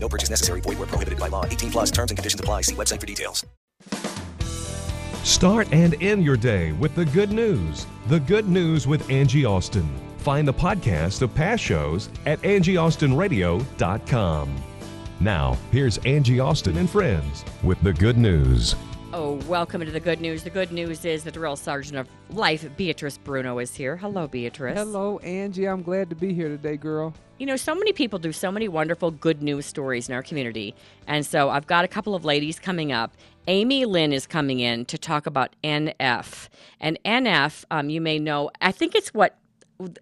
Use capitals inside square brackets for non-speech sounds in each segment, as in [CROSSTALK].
No purchase necessary. Void where prohibited by law. 18 plus terms and conditions apply. See website for details. Start and end your day with the good news. The Good News with Angie Austin. Find the podcast of past shows at angieaustinradio.com. Now, here's Angie Austin and friends with the good news. Oh, welcome to the good news. The good news is that the drill sergeant of life, Beatrice Bruno, is here. Hello, Beatrice. Hello, Angie. I'm glad to be here today, girl. You know, so many people do so many wonderful good news stories in our community. And so I've got a couple of ladies coming up. Amy Lynn is coming in to talk about NF. And NF, um, you may know, I think it's what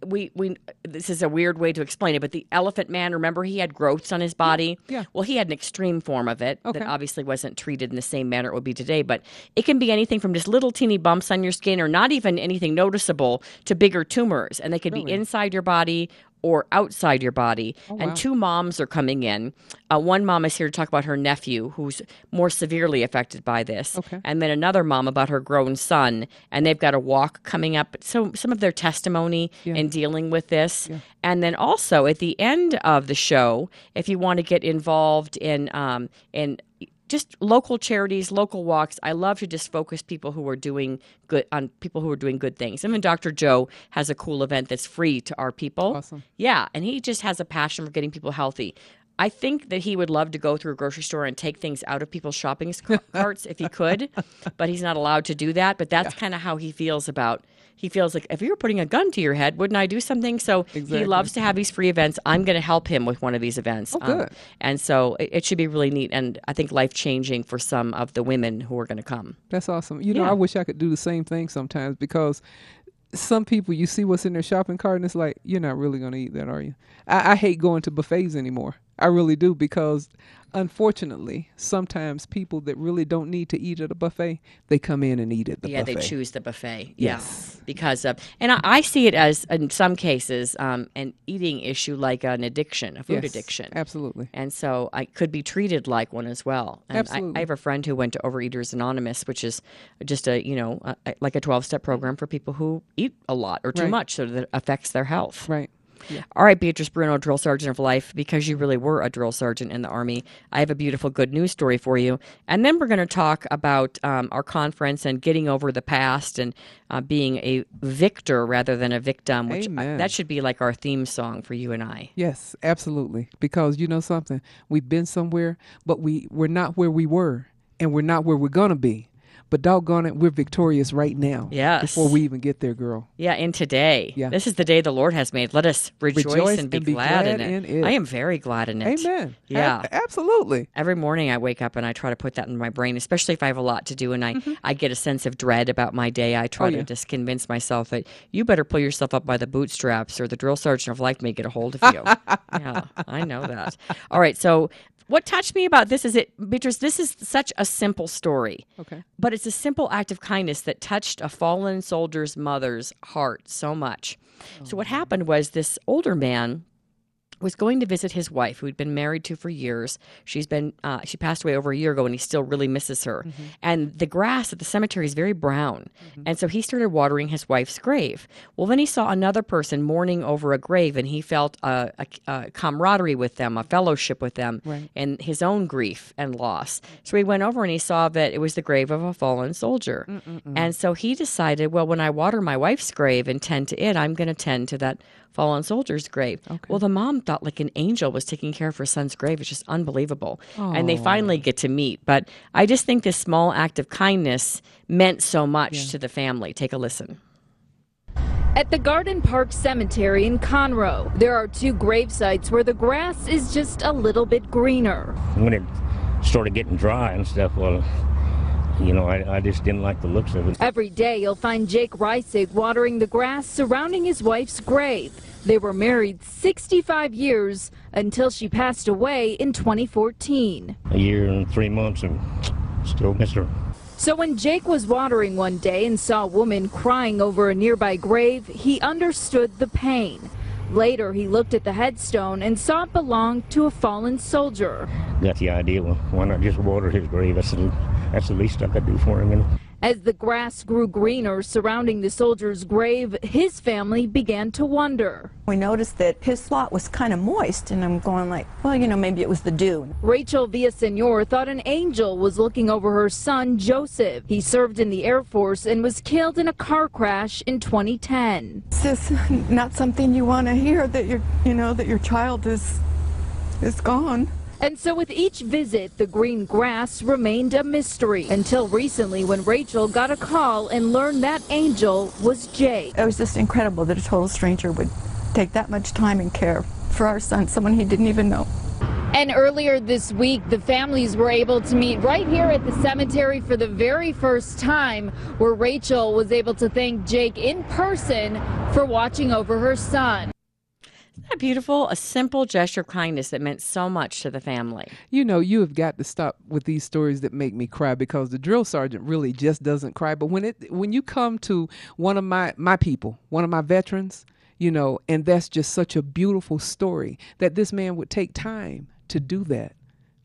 we we this is a weird way to explain it, but the elephant man, remember he had growths on his body? Yeah. Well, he had an extreme form of it Okay. that obviously wasn't treated in the same manner it would be today, but it can be anything from just little teeny bumps on your skin or not even anything noticeable to bigger tumors. And they could be inside your body or outside your body. Oh, and two moms are coming in. Uh, one mom is here to talk about her nephew, who's more severely affected by this. Okay. And then another mom about her grown son. And they've got a walk coming up. So some of their testimony Yeah. in dealing with this. Yeah. And then also at the end of the show, if you want to get involved in um, in just local charities, local walks. I love to just focus people who are doing good on people who are doing good things. Even Dr. Joe has a cool event that's free to our people. Awesome. Yeah, and he just has a passion for getting people healthy. I think that he would love to go through a grocery store and take things out of people's shopping [LAUGHS] carts if he could, but he's not allowed to do that. But that's kind of how he feels about. He feels like if you were putting a gun to your head, wouldn't I do something? So he loves to have these free events. I'm going to help him with one of these events. Oh, um, good. and so it, it should be really neat and I think life changing for some of the women who are going to come. That's awesome. You know, Yeah. I wish I could do the same thing sometimes because some people, you see what's in their shopping cart, and it's like, you're not really going to eat that, are you? I, I hate going to buffets anymore. I really do because, unfortunately, sometimes people that really don't need to eat at a buffet, they come in and eat at the yeah, buffet. they choose the buffet. Yes. Yeah, because of, and I, I see it as in some cases um, an eating issue, like an addiction, a food Yes, addiction. Absolutely. And so I could be treated like one as well. And I, Absolutely. I have a friend who went to Overeaters Anonymous, which is just a you know a, a- like a twelve step program for people who eat a lot or too Right. much, so that affects their health. Right. All right, Beatrice Bruno, drill sergeant of life, because you really were a drill sergeant in the Army, I have a beautiful good news story for you. And then we're going to talk about um, our conference and getting over the past and uh, being a victor rather than a victim, which I- that should be like our theme song for you and I. Yes, absolutely. Because you know something, we've been somewhere, but we we're not where we were, and we're not where we're gonna be. But doggone it, we're victorious right now. Yes. Before we even get there, girl. Yeah, in today. Yeah. This is the day the Lord has made. Let us rejoice, Rejoice and, be, and be glad, glad in, it. in it. I am very glad in it. Amen. A- Yeah. absolutely. Every morning I wake up and I try to put that in my brain, especially if I have a lot to do and I, I get a sense of dread about my day. I try Mm-hmm. Oh, to yeah. just convince myself that you better pull yourself up by the bootstraps or the drill sergeant of life may get a hold of you. [LAUGHS] yeah, I know that. All right, so what touched me about this is it, Beatrice, this is such a simple story. Okay. But it's a simple act of kindness that touched a fallen soldier's mother's heart so much. So, what oh. happened was this older man was going to visit his wife, who he'd been married to for years. She's been uh, she passed away over a year ago, and he still really misses her. And the grass at the cemetery is very brown, and so he started watering his wife's grave. Well, then he saw another person mourning over a grave, and he felt a, a, a camaraderie with them, a fellowship with them, Right. in his own grief and loss. So he went over and he saw that it was the grave of a fallen soldier, and so he decided, well, when I water my wife's grave and tend to it, I'm going to tend to that fallen soldier's grave. Well, the mom thought like an angel was taking care of her son's grave. It's just unbelievable. And they finally get to meet. But I just think this small act of kindness meant so much to the family. Take a listen. At the Garden Park Cemetery in Conroe, there are two grave sites where the grass is just a little bit greener. when it started getting dry and stuff, well, you know, I, I just didn't like the looks of it. Every day you'll find Jake Reisig watering the grass surrounding his wife's grave. They were married 65 years until she passed away in 2014. A year and three months and still miss her. So when Jake was watering one day and saw a woman crying over a nearby grave, he understood the pain. Later, he looked at the headstone and saw it belonged to a fallen soldier. Got the idea, well, why not just water his grave? That's the, that's the least I could do for him. You know? As the grass grew greener surrounding the soldier's grave, his family began to wonder. We noticed that his slot was kind of moist, and I'm going like, well, you know, maybe it was the dew. Rachel Villasenor thought an angel was looking over her son, Joseph. He served in the Air Force and was killed in a car crash in 2010. It's just not something you want to hear that your, you know, that your child is, is gone. And so with each visit, the green grass remained a mystery until recently when Rachel got a call and learned that angel was Jake. It was just incredible that a total stranger would take that much time and care for our son, someone he didn't even know. And earlier this week, the families were able to meet right here at the cemetery for the very first time, where Rachel was able to thank Jake in person for watching over her son. That beautiful? A simple gesture of kindness that meant so much to the family. You know, you have got to stop with these stories that make me cry because the drill sergeant really just doesn't cry. But when it when you come to one of my my people, one of my veterans, you know, and that's just such a beautiful story that this man would take time to do that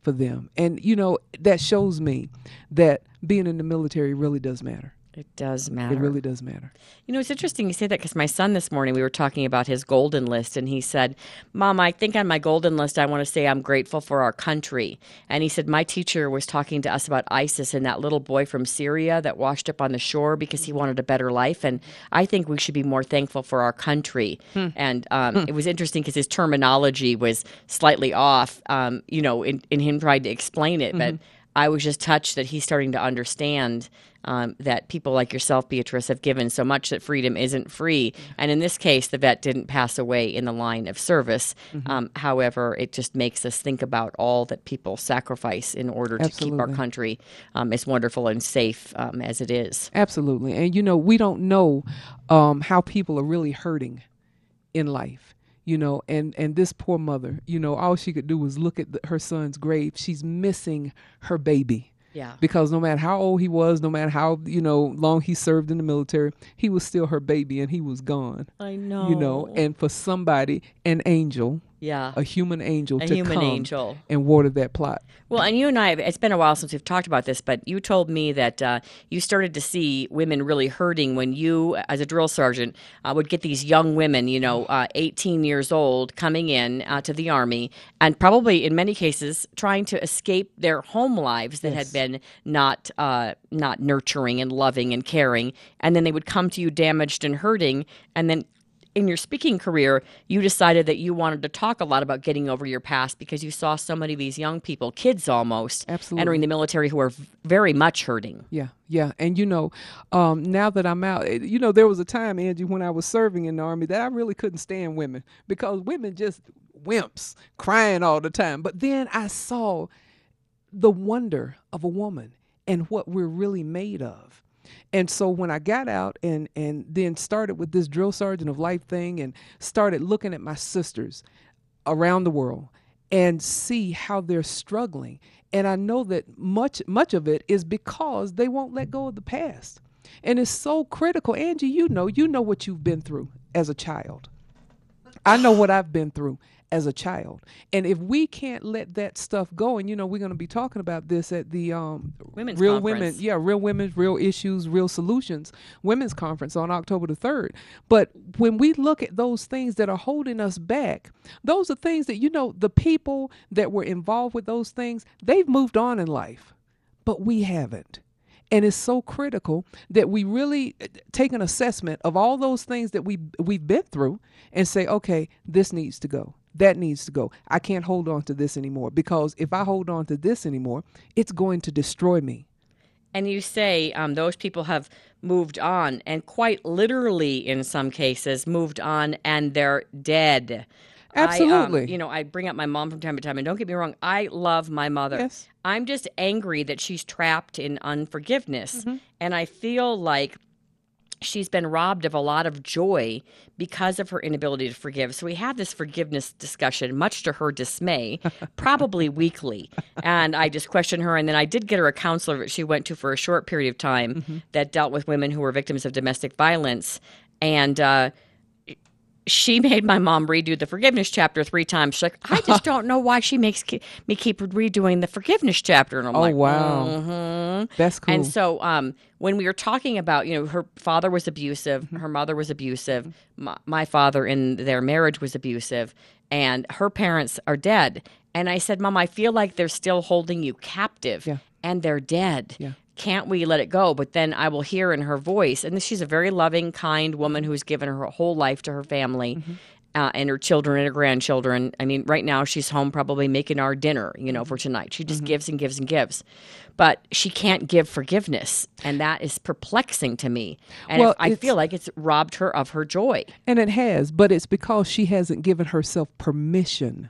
for them. And you know, that shows me that being in the military really does matter. It does matter. It really does matter. You know, it's interesting you say that because my son this morning, we were talking about his golden list, and he said, Mom, I think on my golden list, I want to say I'm grateful for our country. And he said, My teacher was talking to us about ISIS and that little boy from Syria that washed up on the shore because he wanted a better life. And I think we should be more thankful for our country. Hmm. And um, it was interesting because his terminology was slightly off, um, you know, in, in him trying to explain it. But Mm-hmm. I was just touched that he's starting to understand um, that people like yourself, Beatrice, have given so much that freedom isn't free. And in this case, the vet didn't pass away in the line of service. Mm-hmm. Um, however, it just makes us think about all that people sacrifice in order to keep our country um, as wonderful and safe um, as it is. Absolutely. And you know, we don't know um, how people are really hurting in life. You know, and and this poor mother, you know, all she could do was look at the, her son's grave. She's missing her baby. Yeah. Because no matter how old he was, no matter how you know long he served in the military, he was still her baby, and he was gone. I know. You know, and for somebody, an angel, yeah. a human angel, A to human come angel. and water that plot. Well, and you and I, it's been a while since we've talked about this, but you told me that uh, you started to see women really hurting when you, as a drill sergeant, uh, would get these young women, you know, uh, 18 years old, coming in uh, to the Army and probably in many cases trying to escape their home lives that had been not, uh, not nurturing and loving and caring. And then they would come to you damaged and hurting. And then in your speaking career, you decided that you wanted to talk a lot about getting over your past because you saw so many of these young people, kids almost, Absolutely. entering the military who are very much hurting. Yeah, yeah, and you know, um, now that I'm out, eh, you know, there was a time, Angie, when I was serving in the army that I really couldn't stand women because women just wimps crying all the time. But then I saw the wonder of a woman and what we're really made of. And so when I got out and and then started with this drill sergeant of life thing and started looking at my sisters around the world and see how they're struggling. And I know that much much of it is because they won't let go of the past. And it's so critical. Angie, you know, you know what you've been through as a child. I know what I've been through as a child. And if we can't let that stuff go, and you know, we're going to be talking about this at the um, Women's Real Conference. Women, yeah, Real Women, Real Issues, Real Solutions Women's Conference on October the 3rd. But when we look at those things that are holding us back, those are things that, you know, the people that were involved with those things, they've moved on in life, but we haven't. And it's so critical that we really uh, take an assessment of all those things that we we've been through and say, okay, this needs to go. That needs to go. I can't hold on to this anymore because if I hold on to this anymore, it's going to destroy me. And you say um, those people have moved on, and quite literally, in some cases, moved on and they're dead. I, um, Absolutely. you know, I bring up my mom from time to time, and don't get me wrong, I love my mother. Yes. I'm just angry that she's trapped in unforgiveness. Mm-hmm. And I feel like she's been robbed of a lot of joy because of her inability to forgive. So we have this forgiveness discussion, much to her dismay, [LAUGHS] probably weekly. And I just question her. And then I did get her a counselor that she went to for a short period of time that dealt with women who were victims of domestic violence. And, uh, she made my mom redo the forgiveness chapter three times. She's like, I [LAUGHS] just don't know why she makes ke- me keep redoing the forgiveness chapter. And I'm Oh like, wow, "Mhm." that's cool. And so, um, when we were talking about, you know, her father was abusive, Mm-hmm. her mother was abusive, my, my father in their marriage was abusive, and her parents are dead. And I said, Mom, I feel like they're still holding you captive, Yeah. and they're dead. Yeah. Can't we let it go? But then I will hear in her voice, and she's a very loving, kind woman who's given her whole life to her family. Mm-hmm. Uh, and her children and her grandchildren. I mean, right now she's home probably making our dinner, you Mm-hmm. know, for tonight. She just gives and gives and gives. But she can't give forgiveness. And that is perplexing to me. And Well, I feel like it's robbed her of her joy. And it has, but it's because she hasn't given herself permission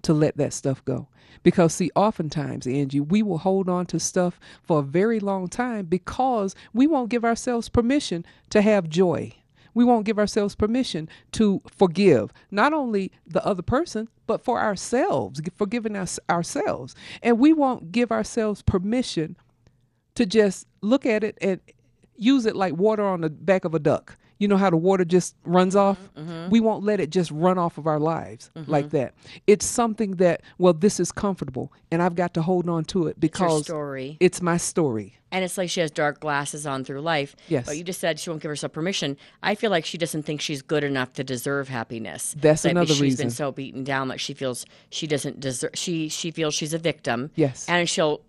to let that stuff go. Because, see, oftentimes, Angie, we will hold on to stuff for a very long time because we won't give ourselves permission to have joy. We won't give ourselves permission to forgive not only the other person, but for ourselves, forgiving us ourselves. And we won't give ourselves permission to just look at it and use it like water on the back of a duck. You know how the water just runs mm-hmm, off? Mm-hmm. We won't let it just run off of our lives mm-hmm. like that. It's something that, well, this is comfortable and I've got to hold on to it because It's story. it's my story. And it's like she has dark glasses on through life. Yes. But you just said she won't give herself permission. I feel like she doesn't think she's good enough to deserve happiness. That's That another she's reason. She's been so beaten down that she feels she doesn't deserve. She she feels she's a victim. Yes. And she'll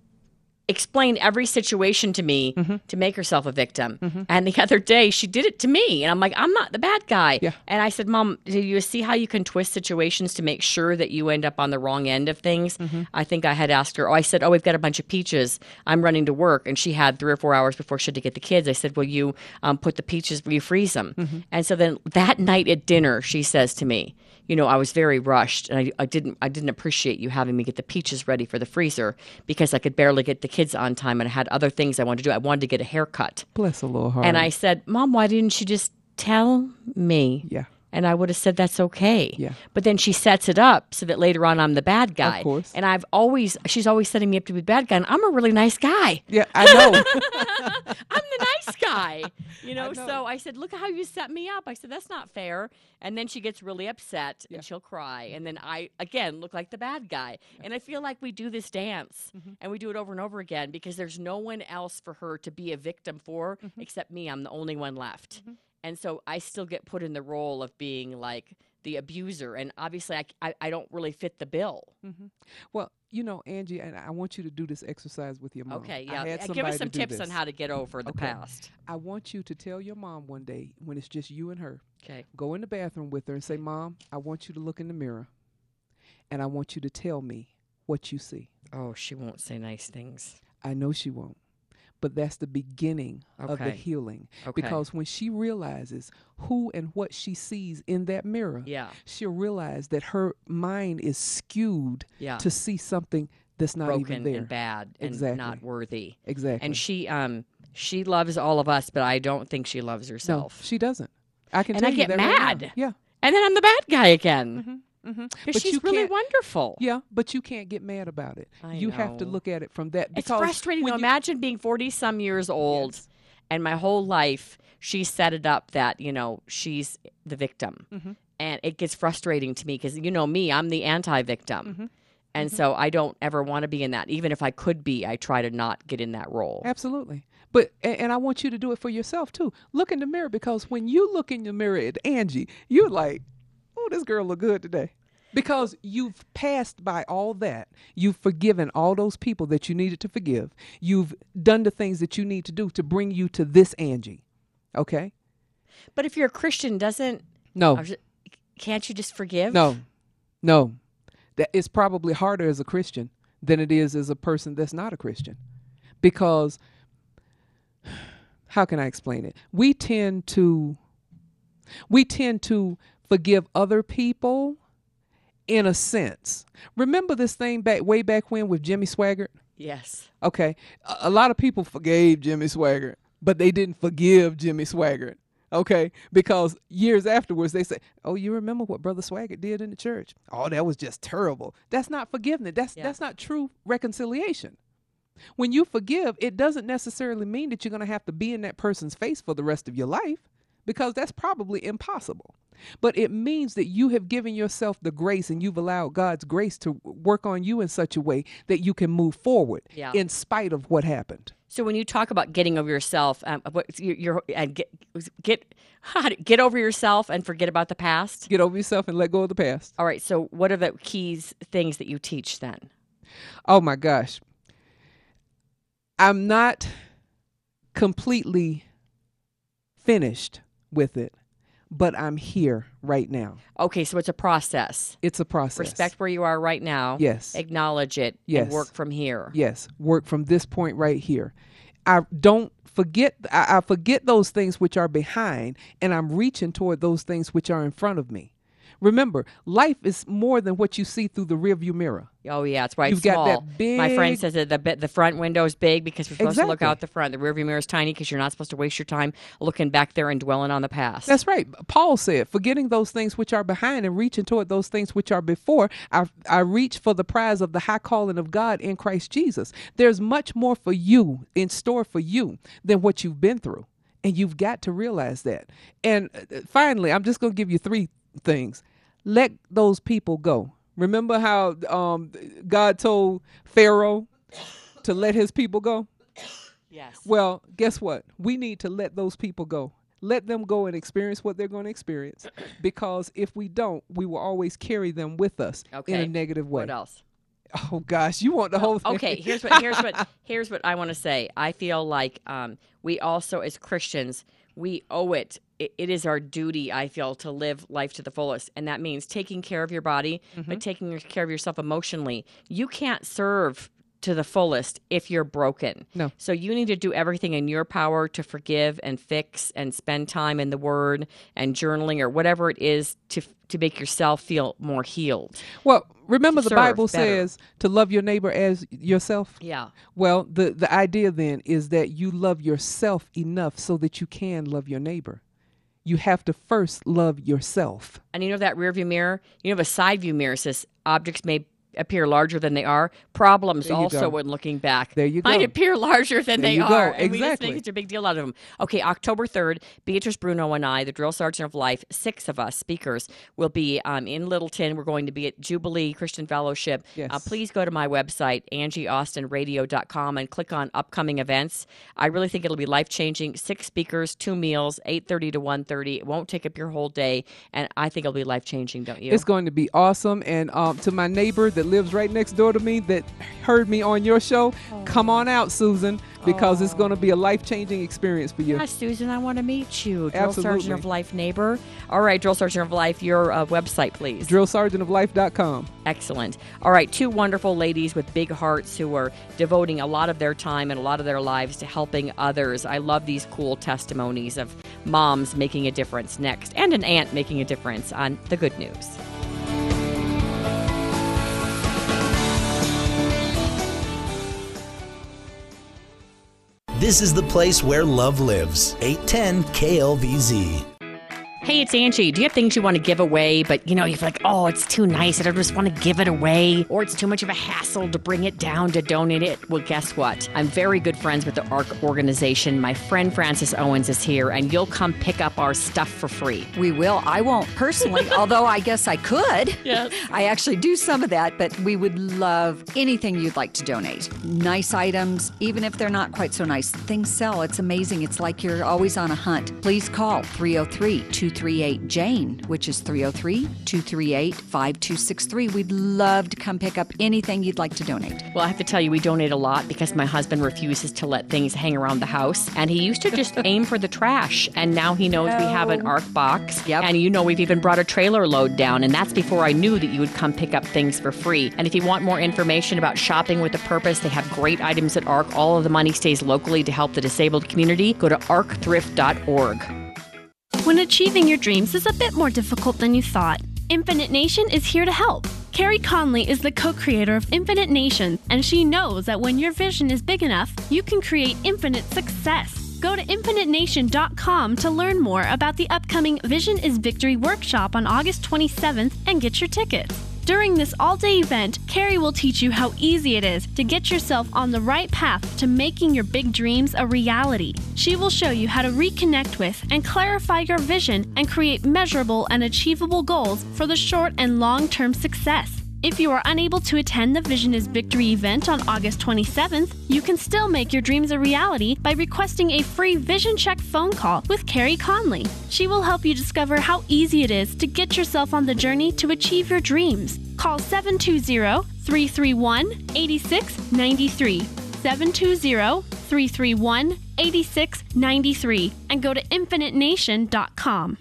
explain every situation to me Mm-hmm. to make herself a victim. And the other day she did it to me, and I'm like, I'm not the bad guy. Yeah. And I said, Mom, do you see how you can twist situations to make sure that you end up on the wrong end of things? Mm-hmm. I think I had asked her, Oh, I said, Oh, we've got a bunch of peaches. I'm running to work. And she had three or four hours before she had to get the kids. I said, Will you um, put the peaches, will you freeze them? Mm-hmm. And so then that night at dinner, she says to me, you know, I was very rushed, and I, I didn't, I didn't appreciate you having me get the peaches ready for the freezer because I could barely get the kids on time, and I had other things I wanted to do. I wanted to get a haircut, Bless her little heart. and I said, "Mom, why didn't you just tell me?" Yeah. And I would have said that's okay. Yeah. But then she sets it up so that later on I'm the bad guy. Of course. And I've always, she's always setting me up to be the bad guy, and I'm a really nice guy. Yeah, I know. [LAUGHS] I'm the nice guy, you know? know. So I said, "Look how you set me up." I said, "That's not fair." And then she gets really upset and she'll cry, and then I again look like the bad guy. And I feel like we do this dance Mm-hmm. and we do it over and over again because there's no one else for her to be a victim for Mm-hmm. except me. I'm the only one left, and so I still get put in the role of being like the abuser, and obviously I, I, I don't really fit the bill. Mm-hmm. well, you know, Angie, and I want you to do this exercise with your mom. Okay, yeah. Give us some tips on how to get over the Okay. past. I want you to tell your mom one day when it's just you and her. Okay. Go in the bathroom with her and say, "Mom, I want you to look in the mirror, and I want you to tell me what you see." Oh, she won't say nice things. I know she won't. But that's the beginning of the healing. Okay. Because when she realizes who and what she sees in that mirror, Yeah. she'll realize that her mind is skewed Yeah. to see something that's not broken even there. and bad and Exactly. not worthy. Exactly. And she um she loves all of us, but I don't think she loves no, herself. she doesn't. I can And tell I you get that right mad. Yeah. and then I'm the bad guy again. Mm-hmm. Because she's really wonderful. Yeah, but you can't get mad about it. I you have to look at it from that. It's frustrating. you- Imagine being 40 some years old Yes. and my whole life she set it up that, you know, she's the victim. Mm-hmm. And it gets frustrating to me because, you know, me, I'm the anti victim. Mm-hmm. And so I don't ever want to be in that. Even if I could be, I try to not get in that role. Absolutely. But and, and I want you to do it for yourself too. Look in the mirror because when you look in the mirror at Angie, you're like, "Oh, this girl look good today." Because you've passed by all that. You've forgiven all those people that you needed to forgive. You've done the things that you need to do to bring you to this Angie. Okay? But if you're a Christian, doesn't No. Can't you just forgive? No. No. That it's probably harder as a Christian than it is as a person that's not a Christian. Because [SIGHS] how can I explain it? We tend to we tend to forgive other people in a sense. Remember this thing back way back when with Jimmy Swaggart? Yes. Okay. A, a lot of people forgave Jimmy Swaggart, but they didn't forgive Jimmy Swaggart. Okay, because years afterwards they say, "Oh, you remember what Brother Swaggart did in the church? Oh, that was just terrible." That's not forgiveness. That's Yeah. that's not true reconciliation. When you forgive, it doesn't necessarily mean that you're going to have to be in that person's face for the rest of your life because that's probably impossible. But it means that you have given yourself the grace and you've allowed God's grace to work on you in such a way that you can move forward Yeah. in spite of what happened. So when you talk about getting over yourself, um, what you- you're and get get [LAUGHS] get over yourself and forget about the past. Get over yourself and let go of the past. All right. So what are the keys things that you teach then? Oh my gosh. I'm not completely finished with it, but I'm here right now. Okay, so it's a process. It's a process. Respect where you are right now. Yes. Acknowledge it. Yes. And work from here. Yes, work from this point right here. I don't forget I, I forget those things which are behind and I'm reaching toward those things which are in front of me. Remember, life is more than what you see through the rearview mirror. Oh yeah, it's right. You've got small. that My friend says that the the front window is big because we're supposed to look out the front. The rearview mirror is tiny because you're not supposed to waste your time looking back there and dwelling on the past. That's right. Paul said, forgetting those things which are behind and reaching toward those things which are before, I, I reach for the prize of the high calling of God in Christ Jesus. There's much more for you in store for you than what you've been through. And you've got to realize that. And uh, finally, I'm just going to give you three things. Let those people go. Remember how um, God told Pharaoh to let his people go? yes. Well, guess what? We need to let those people go. Let them go and experience what they're going to experience. Because if we don't, we will always carry them with us in a negative way. What else? Oh gosh, you want the whole thing? Okay, here's what here's what [LAUGHS] here's what I want to say. I feel like um, we also, as Christians, we owe it. It. It is our duty, I feel, to live life to the fullest, and that means taking care of your body, Mm-hmm. but taking care of yourself emotionally. You can't serve to the fullest if you're broken. No. So you need to do everything in your power to forgive and fix and spend time in the Word and journaling or whatever it is to to make yourself feel more healed. Well, remember the Bible better. says to love your neighbor as yourself. Yeah. Well, the the idea then is that you love yourself enough so that you can love your neighbor. You have to first love yourself. And you know that rear view mirror? You have a side view mirror says objects may appear larger than they are. Problems also go. when looking back There you might go. appear [LAUGHS] larger than There they you go. are. And we just Exactly. make such a big deal out of them. Okay, October 3rd, Beatrice Bruno and I, the drill sergeant of life, six of us speakers, will be um, in Littleton. We're going to be at Jubilee Christian Fellowship. Yes. Uh, please go to my website, angieaustinradio.com, and click on upcoming events. I really think it'll be life changing. Six speakers, two meals, 8.30 to 1.30. It won't take up your whole day, and I think it'll be life changing, don't you? It's going to be awesome. And um, to my neighbor that lives right next door to me that heard me on your show, come on out, Susan, because it's going to be a life changing experience for you. Hi, Susan, I want to meet you. Drill Sergeant of Life neighbor. All right, Drill Sergeant of Life, your uh, website, please. DrillSergeantOfLife.com. Excellent. All right, two wonderful ladies with big hearts who are devoting a lot of their time and a lot of their lives to helping others. I love these cool testimonies of moms making a difference next and an aunt making a difference on the good news. This is the place where love lives. 810 KLVZ. Hey, it's Angie. Do you have things you want to give away, but you know, you're like, oh, it's too nice. and I don't just want to give it away, or it's too much of a hassle to bring it down to donate it? Well, guess what? I'm very good friends with the ARC organization. My friend Francis Owens is here, and you'll come pick up our stuff for free. We will. I won't personally, [LAUGHS] although I guess I could. Yes. [LAUGHS] I actually do some of that, but we would love anything you'd like to donate. Nice items, even if they're not quite so nice. Things sell. It's amazing. It's like you're always on a hunt. Please call 303 238 Jane, which is 303 238 5263. We'd love to come pick up anything you'd like to donate. Well, I have to tell you, we donate a lot because my husband refuses to let things hang around the house. And he used to just [LAUGHS] aim for the trash. And now he knows we have an ARC box. Yep. And you know, we've even brought a trailer load down. And that's before I knew that you would come pick up things for free. And if you want more information about shopping with a purpose, they have great items at ARC. All of the money stays locally to help the disabled community. Go to arcthrift.org. When achieving your dreams is a bit more difficult than you thought, Infinite Nation is here to help. Carrie Conley is the co creator of Infinite Nation, and she knows that when your vision is big enough, you can create infinite success. Go to infinitenation.com to learn more about the upcoming Vision is Victory workshop on August 27th and get your tickets. During this all day event, Carrie will teach you how easy it is to get yourself on the right path to making your big dreams a reality. She will show you how to reconnect with and clarify your vision and create measurable and achievable goals for the short and long term success. If you are unable to attend the Vision is Victory event on August 27th, you can still make your dreams a reality by requesting a free Vision Check phone call with Carrie Conley. She will help you discover how easy it is to get yourself on the journey to achieve your dreams. Call 720 331 8693. 720 331 8693 and go to infinitenation.com.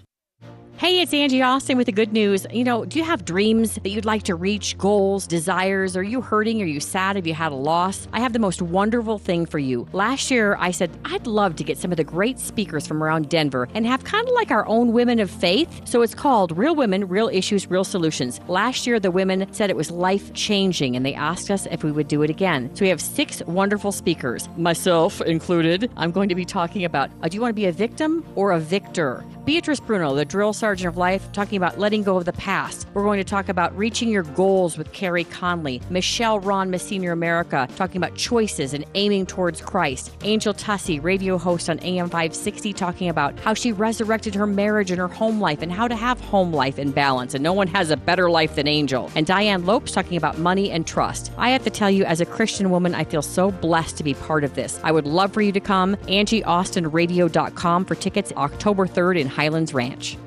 Hey, it's Angie Austin with the good news. You know, do you have dreams that you'd like to reach, goals, desires? Are you hurting? Are you sad? Have you had a loss? I have the most wonderful thing for you. Last year, I said I'd love to get some of the great speakers from around Denver and have kind of like our own women of faith. So it's called Real Women, Real Issues, Real Solutions. Last year, the women said it was life changing and they asked us if we would do it again. So we have six wonderful speakers, myself included. I'm going to be talking about uh, do you want to be a victim or a victor? Beatrice Bruno, the drill sergeant of life, talking about letting go of the past. We're going to talk about reaching your goals with Carrie Conley. Michelle Ron, Miss Senior America, talking about choices and aiming towards Christ. Angel Tuccy, radio host on AM 560, talking about how she resurrected her marriage and her home life and how to have home life in balance. And no one has a better life than Angel. And Diane Lopes talking about money and trust. I have to tell you, as a Christian woman, I feel so blessed to be part of this. I would love for you to come. AngieAustinRadio.com for tickets October 3rd in Highlands Ranch.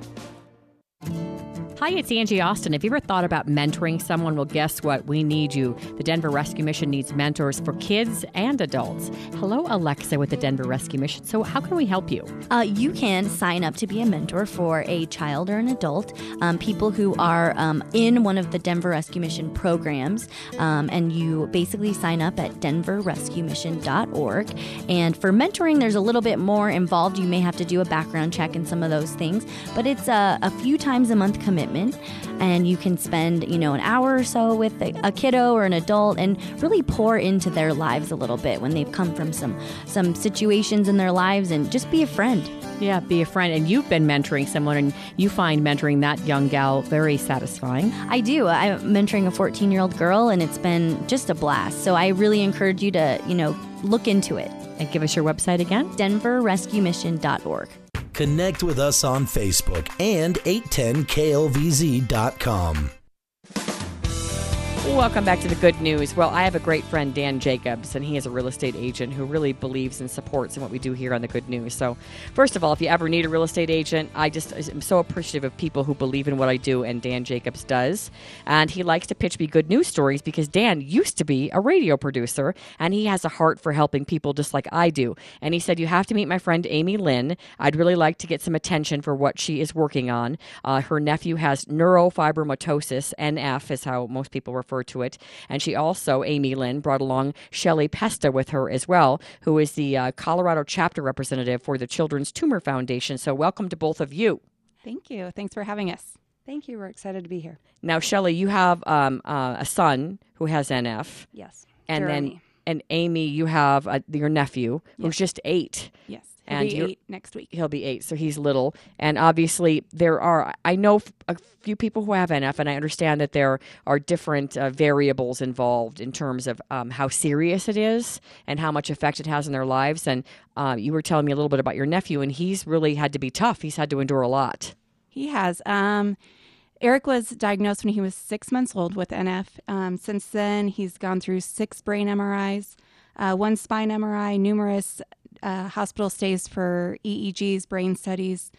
Hi, it's Angie Austin. Have you ever thought about mentoring someone? Well, guess what? We need you. The Denver Rescue Mission needs mentors for kids and adults. Hello, Alexa with the Denver Rescue Mission. So, how can we help you? Uh, you can sign up to be a mentor for a child or an adult, um, people who are um, in one of the Denver Rescue Mission programs. Um, and you basically sign up at denverrescuemission.org. And for mentoring, there's a little bit more involved. You may have to do a background check and some of those things, but it's a, a few times a month commitment and you can spend you know an hour or so with a, a, kiddo or an adult and really pour into their lives a little bit when they've come from some some situations in their lives and just be a friend. Yeah be a friend. And you've been mentoring someone and you find mentoring that young gal very satisfying. I do. I'm mentoring a 14 year old girl and it's been just a blast. So i really encourage you to you know look into it. And give us your website again? Denverrescuemission.org Connect with us on Facebook and 810klvz.com. Welcome back to the good news. Well, I have a great friend, Dan Jacobs, and he is a real estate agent who really believes and supports in what we do here on the good news. So, first of all, if you ever need a real estate agent, I just am so appreciative of people who believe in what I do, and Dan Jacobs does. And he likes to pitch me good news stories because Dan used to be a radio producer, and he has a heart for helping people just like I do. And he said, You have to meet my friend Amy Lynn. I'd really like to get some attention for what she is working on. Uh, her nephew has neurofibromatosis, NF is how most people refer to it. And she also, Amy Lynn, brought along Shelley Pesta with her as well, who is the uh, Colorado chapter representative for the Children's Tumor Foundation. So, welcome to both of you. Thank you. Thanks for having us. Thank you. We're excited to be here. Now, Shelley, you have um, uh, a son who has NF. Yes. And Jeremy. then, and Amy, you have uh, your nephew who's Yes. just eight. Yes. He'll And be eight next week. He'll be eight, so he's little. And obviously, there are, I know a few people who have NF, and I understand that there are different uh, variables involved in terms of um, how serious it is and how much effect it has in their lives. And uh, you were telling me a little bit about your nephew, and he's really had to be tough. He's had to endure a lot. He has. Um, Eric was diagnosed when he was six months old with NF. Um, since then, he's gone through six brain MRIs, uh, one spine MRI, numerous uh, hospital stays for EEGs, brain studies.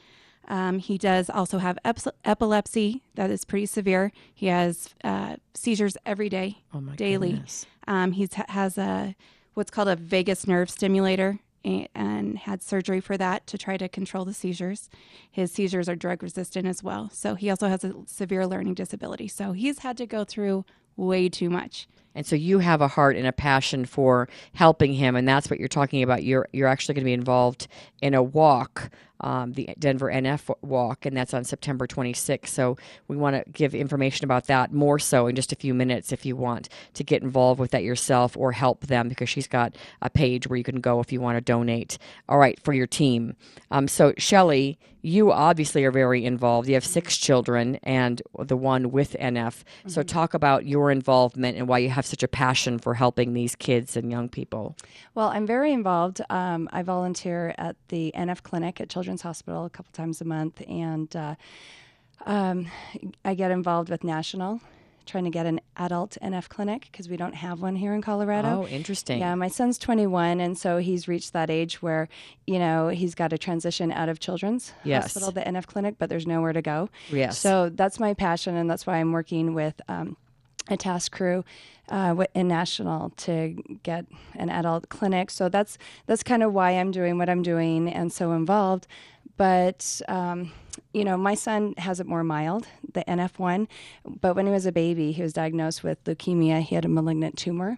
Um, he does also have ep- epilepsy that is pretty severe. He has uh, seizures every day, Oh my daily. Um, he has a what's called a vagus nerve stimulator and had surgery for that to try to control the seizures. His seizures are drug resistant as well. So he also has a severe learning disability. So he's had to go through way too much. And so you have a heart and a passion for helping him, and that's what you're talking about. You're you're actually going to be involved in a walk um, the Denver NF walk, and that's on September 26th. So we want to give information about that more so in just a few minutes if you want to get involved with that yourself or help them because she's got a page where you can go if you want to donate. All right, for your team. Um, so, Shelly, you obviously are very involved. You have six children and the one with NF. Mm-hmm. So, talk about your involvement and why you have such a passion for helping these kids and young people. Well, I'm very involved. Um, I volunteer at the NF clinic at Children's Hospital a couple times a month, and uh, um, I get involved with National trying to get an adult NF clinic because we don't have one here in Colorado. Oh, interesting. Yeah, my son's 21, and so he's reached that age where, you know, he's got to transition out of children's yes. hospital, the NF clinic, but there's nowhere to go. Yes. So that's my passion, and that's why I'm working with. Um, a task crew uh, in national to get an adult clinic so that's that's kind of why i'm doing what i'm doing and so involved but um, you know, my son has it more mild, the NF1. But when he was a baby, he was diagnosed with leukemia. He had a malignant tumor.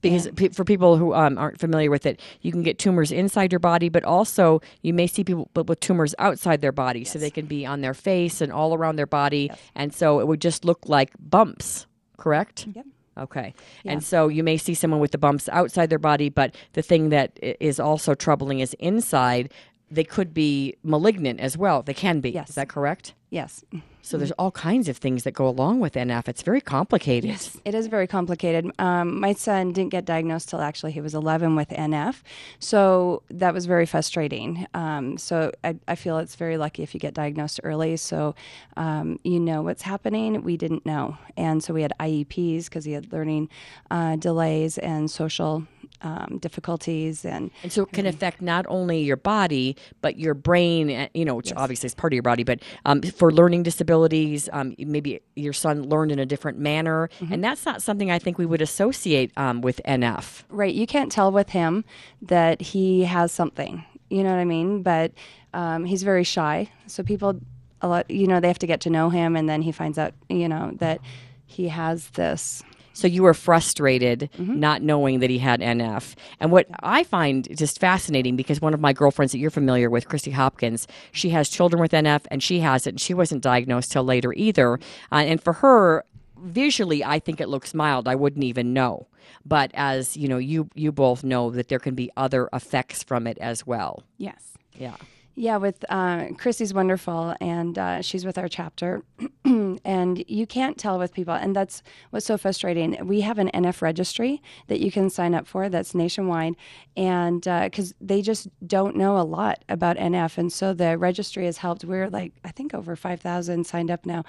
Because p- for people who um, aren't familiar with it, you can get tumors inside your body, but also you may see people with tumors outside their body. Yes. So they can be on their face and all around their body. Yes. And so it would just look like bumps, correct? Yep. Okay. Yeah. And so you may see someone with the bumps outside their body, but the thing that is also troubling is inside they could be malignant as well. They can be. Yes. Is that correct? Yes. So there's all kinds of things that go along with NF. It's very complicated. Yes, it is very complicated. Um, my son didn't get diagnosed till actually he was 11 with NF, so that was very frustrating. Um, so I, I, feel it's very lucky if you get diagnosed early, so um, you know what's happening. We didn't know, and so we had IEPs because he had learning uh, delays and social um, difficulties and and so it can affect not only your body but your brain eh, you know which yes. obviously is part of your body but um, for learning disabilities um, maybe your son learned in a different manner. Mm-hmm. and that's not something i think we would associate um, with nf right. You can't tell with him that he has something. You know what i mean? But um, he's very shy. So people a lot you know they have to get to know him and then he finds out you know that he has this so you were frustrated mm-hmm. not knowing that he had NF. And what I find just fascinating because one of my girlfriends that you're familiar with, Christy Hopkins, she has children with NF and she has it and she wasn't diagnosed till later either. Uh, and for her, visually I think it looks mild. I wouldn't even know. But as you know, you you both know that there can be other effects from it as well. Yes. Yeah. Yeah, with uh, Chrissy's wonderful, and uh, she's with our chapter. [CLEARS THROAT] and you can't tell with people, and that's what's so frustrating. We have an NF registry that you can sign up for that's nationwide, and because uh, they just don't know a lot about NF, and so the registry has helped. We're like I think over five thousand signed up now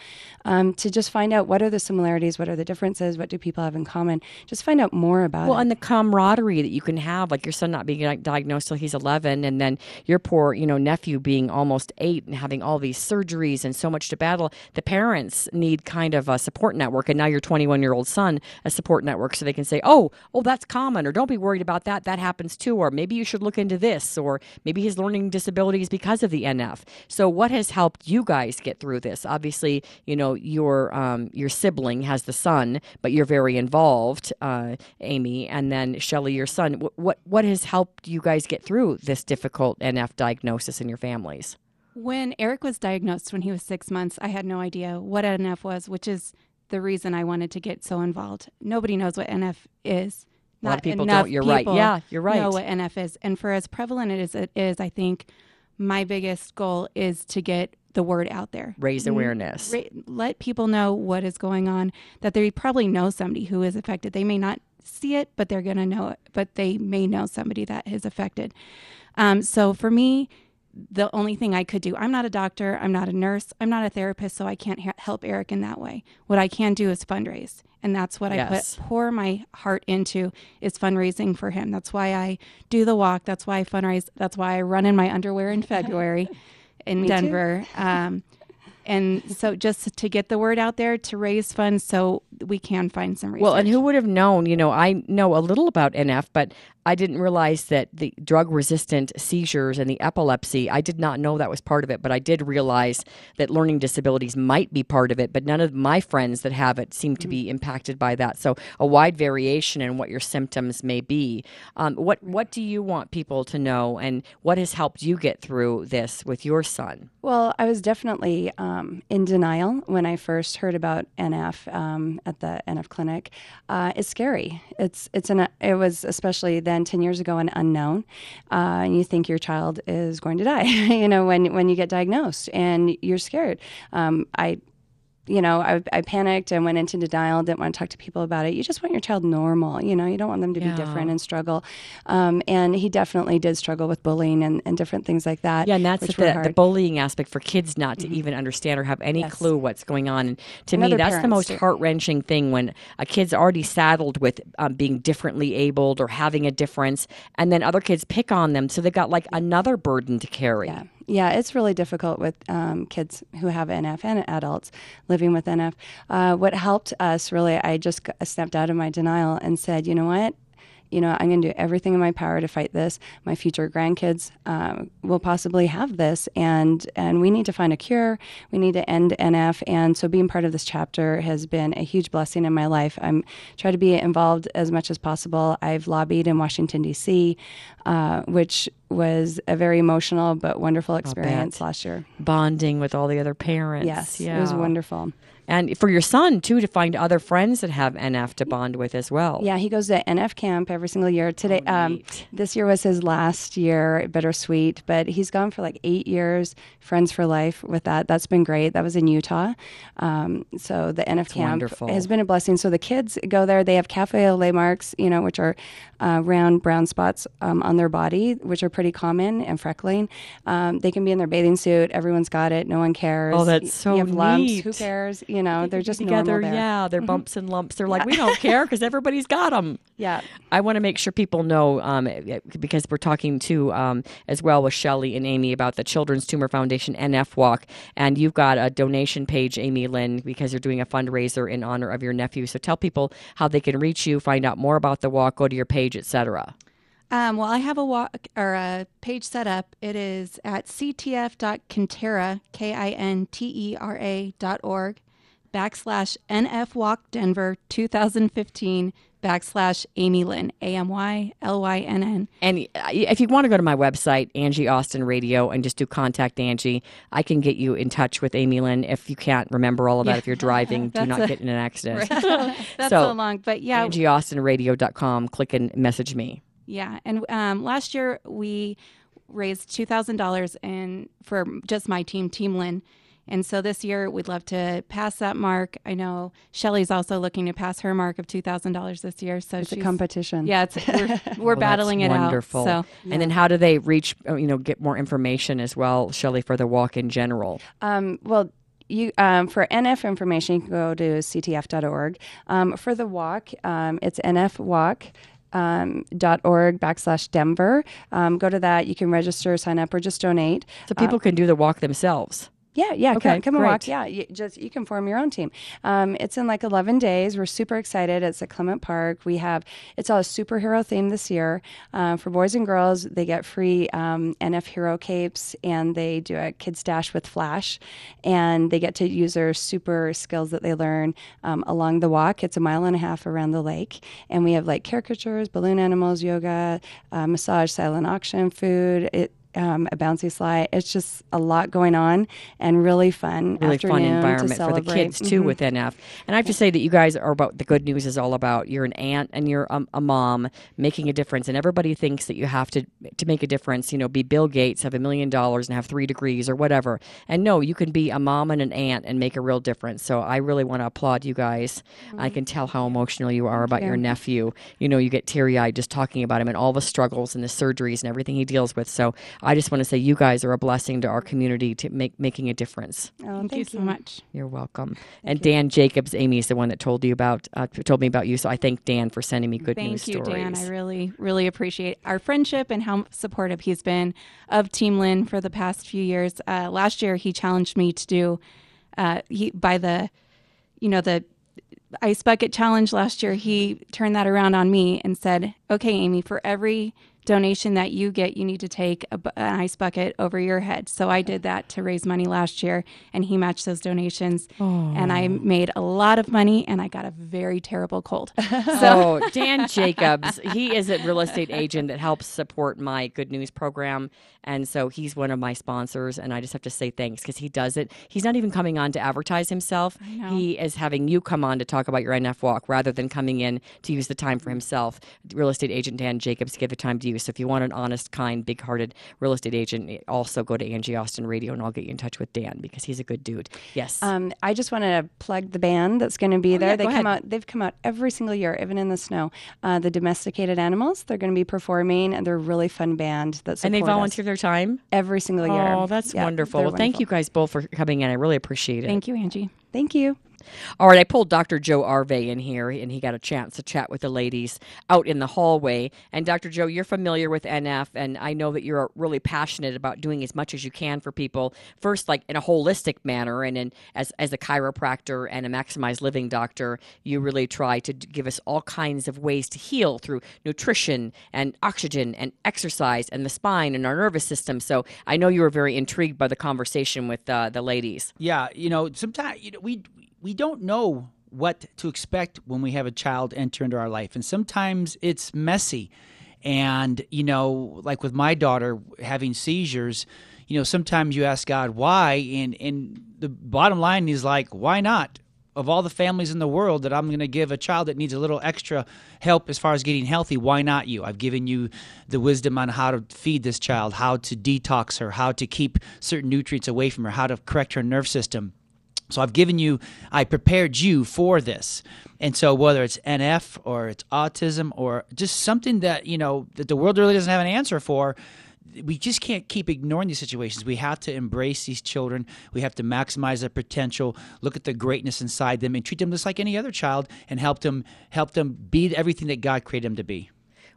um, to just find out what are the similarities, what are the differences, what do people have in common. Just find out more about well, it. and the camaraderie that you can have, like your son not being diagnosed till he's eleven, and then your poor, you know nephew being almost eight and having all these surgeries and so much to battle, the parents need kind of a support network. And now your 21 year old son, a support network, so they can say, oh, oh, that's common, or don't be worried about that. That happens too. Or maybe you should look into this, or maybe his learning disabilities because of the NF. So, what has helped you guys get through this? Obviously, you know, your, um, your sibling has the son, but you're very involved, uh, Amy, and then Shelly, your son. What, what, what has helped you guys get through this difficult NF diagnosis in your families? When Eric was diagnosed when he was six months, I had no idea what NF was, which is the reason I wanted to get so involved. Nobody knows what NF is. A lot of people don't. You're right. Yeah, you're right. Know what NF is, and for as prevalent it is, it is. I think my biggest goal is to get the word out there, raise awareness, Ra- let people know what is going on. That they probably know somebody who is affected. They may not see it, but they're going to know it. But they may know somebody that is affected. Um, so for me, the only thing I could do. I'm not a doctor, I'm not a nurse, I'm not a therapist, so I can't ha- help Eric in that way. What I can do is fundraise, and that's what yes. I put pour my heart into is fundraising for him. That's why I do the walk. That's why I fundraise. That's why I run in my underwear in February in Denver. Um, and so just to get the word out there to raise funds so we can find some research. Well, and who would have known? You know, I know a little about NF, but I didn't realize that the drug resistant seizures and the epilepsy, I did not know that was part of it, but I did realize that learning disabilities might be part of it, but none of my friends that have it seem to be impacted by that. So a wide variation in what your symptoms may be. Um, what what do you want people to know and what has helped you get through this with your son? Well, I was definitely um, in denial when I first heard about NF um, at the NF clinic. Uh, it's scary. It's it's an it was especially then ten years ago an unknown, uh, and you think your child is going to die. [LAUGHS] you know when when you get diagnosed and you're scared. Um, I you know, I, I panicked and went into denial, didn't want to talk to people about it. You just want your child normal, you know, you don't want them to Yeah. be different and struggle. Um, and he definitely did struggle with bullying and, and different things like that. Yeah, and that's the, the. Mm-hmm. bullying aspect for kids not to even understand or have any Yes. clue what's going on. And to me, that's the most heart wrenching thing when a kid's already saddled with um, being differently abled or having a difference, and then other kids pick on them, so they've got like another burden to carry. Yeah. Yeah, it's really difficult with um, kids who have NF and adults living with NF. Uh, what helped us really, I just stepped out of my denial and said, you know what? You know, I'm going to do everything in my power to fight this. My future grandkids um, will possibly have this, and and we need to find a cure. We need to end NF, and so being part of this chapter has been a huge blessing in my life. I'm try to be involved as much as possible. I've lobbied in Washington D.C., uh, which was a very emotional but wonderful experience last year. Bonding with all the other parents. Yes, yeah. it was wonderful. And for your son too, to find other friends that have NF to bond with as well. Yeah, he goes to NF camp every single year. Today, um, this year was his last year, bittersweet, but he's gone for like eight years, friends for life with that. That's been great. That was in Utah. Um, so the NF camp wonderful. has been a blessing. So the kids go there. They have cafe au lait marks, you know, which are uh, round brown spots um, on their body, which are pretty common and freckling. Um, they can be in their bathing suit. Everyone's got it. No one cares. Oh, that's so You have lumps. Who cares? You know, they're just together. there. Yeah, they're Mhm. bumps and lumps. They're like, we don't care because everybody's got them. Yeah. I want to make sure people know um, because we're talking to um, as well with Shelly and Amy about the Children's Tumor Foundation NF Walk, and you've got a donation page, Amy Lynn, because you're doing a fundraiser in honor of your nephew. So tell people how they can reach you, find out more about the walk, go to your page, etc. Um, well, I have a walk or a page set up. It is at ctf.kintera, K I N T E R A dot org, backslash NF Walk Denver 2015 backslash Amy Lynn, A M Y L Y N N. And if you want to go to my website, Angie Austin Radio, and just do contact Angie, I can get you in touch with Amy Lynn. If you can't remember all of that, Yeah. if you're [LAUGHS] driving, do not a- get in an accident. [LAUGHS] [LAUGHS] That's so, so long, but yeah. AngieAustinRadio.com. Click and message me. Yeah, and um, last year we raised two thousand dollars and for just my team, Team Lynn. And so this year we'd love to pass that mark. I know Shelly's also looking to pass her mark of two thousand dollars this year. So It's a competition. Yeah, it's we're, [LAUGHS] we're Oh, battling that's it wonderful. out. So and then how do they reach? uh, You know, get more information as well, Shelley, for the walk in general. Um, well, you um, for NF information, you can go to ctf.org. Um, for the walk, um, it's nfwalk. Um, dot org backslash Denver. Um, go to that. You can register, sign up, or just donate. So people Uh, can do the walk themselves. Yeah, yeah. Okay, come, come and walk. Yeah, you just you can form your own team. Um, it's in like 11 days. We're super excited. It's at Clement Park. We have it's all a superhero theme this year uh, for boys and girls. They get free um, NF hero capes and they do a kids dash with Flash, and they get to use their super skills that they learn um, along the walk. It's a mile and a half around the lake, and we have like caricatures, balloon animals, yoga, uh, massage, silent auction, food. It um, a bouncy slide. It's just a lot going on and really fun. really fun environment for the kids too Mhm. with NF. And I have to say that you guys are about the good news is all about you're an aunt and you're a, a mom making a difference. And everybody thinks that you have to to make a difference. You know, be Bill Gates, have a million dollars, and have three degrees or whatever. And no, you can be a mom and an aunt and make a real difference. So I really want to applaud you guys. I can tell how emotional you are about Mm-hmm. you. your nephew. You know, you get teary eyed just talking about him and all the struggles and the surgeries and everything he deals with. So I just want to say you guys are a blessing to our community to make making a difference. Oh, thank, you so much. You're welcome. and Dan Jacobs, Amy is the one that told you about uh, told me about you. So I thank Dan for sending me good Thank news you, stories. Thank you, Dan. I really, really appreciate our friendship and how supportive he's been of Team Lynn for the past few years. Uh, last year, he challenged me to do uh, he by the, you know the ice bucket challenge last year, he turned that around on me and said, "Okay, Amy, for every donation that you get, you need to take a, an ice bucket over your head." So I did that to raise money last year, and he matched those donations, and I made a lot of money, and I got a very terrible cold. [LAUGHS] So oh, Dan Jacobs, he is a real estate agent that helps support my Good News program, and so he's one of my sponsors. And I just have to say thanks because he does it. He's not even coming on to advertise himself. He is having you come on to talk about your NF walk rather than coming in to use the time for himself. Real estate agent Dan Jacobs give the time to you. So if you want an honest, kind, big-hearted real estate agent, also go to Angie Austin Radio, and I'll get you in touch with Dan because he's a good dude. Yes. Um, I just want to plug the band that's going to be Oh, there. yeah, they come ahead. out. They've come out every single year, even in the snow. Uh, the domesticated animals. They're going to be performing, and they're a really fun band. That's and they support us volunteer their time every single year. Oh, that's Yeah, wonderful. Well, thank you guys both for coming in. I really appreciate it. Thank you, Angie. Thank you. All right, I pulled Dr. Joe Arvey in here, and he got a chance to chat with the ladies out in the hallway. And Dr. Joe, you're familiar with NF, and I know that you're really passionate about doing as much as you can for people. First, like in a holistic manner, and in as as a chiropractor and a maximized living doctor, you really try to give us all kinds of ways to heal through nutrition and oxygen and exercise and the spine and our nervous system. So I know you were very intrigued by the conversation with uh, the ladies. Yeah, you know, sometimes you know we we don't know what to expect when we have a child enter into our life, and sometimes it's messy. And you know, like with my daughter having seizures, you know, sometimes you ask God why, and and the bottom line is like, why not? Of all the families in the world that I'm going to give a child that needs a little extra help as far as getting healthy, why not you? I've given you the wisdom on how to feed this child, how to detox her, how to keep certain nutrients away from her, how to correct her nerve system. So I've given you, I prepared you for this. And so whether it's NF or it's autism or just something that, you know, that the world really doesn't have an answer for, we just can't keep ignoring these situations. We have to embrace these children. We have to maximize their potential, look at the greatness inside them and treat them just like any other child and help them help them be everything that God created them to be.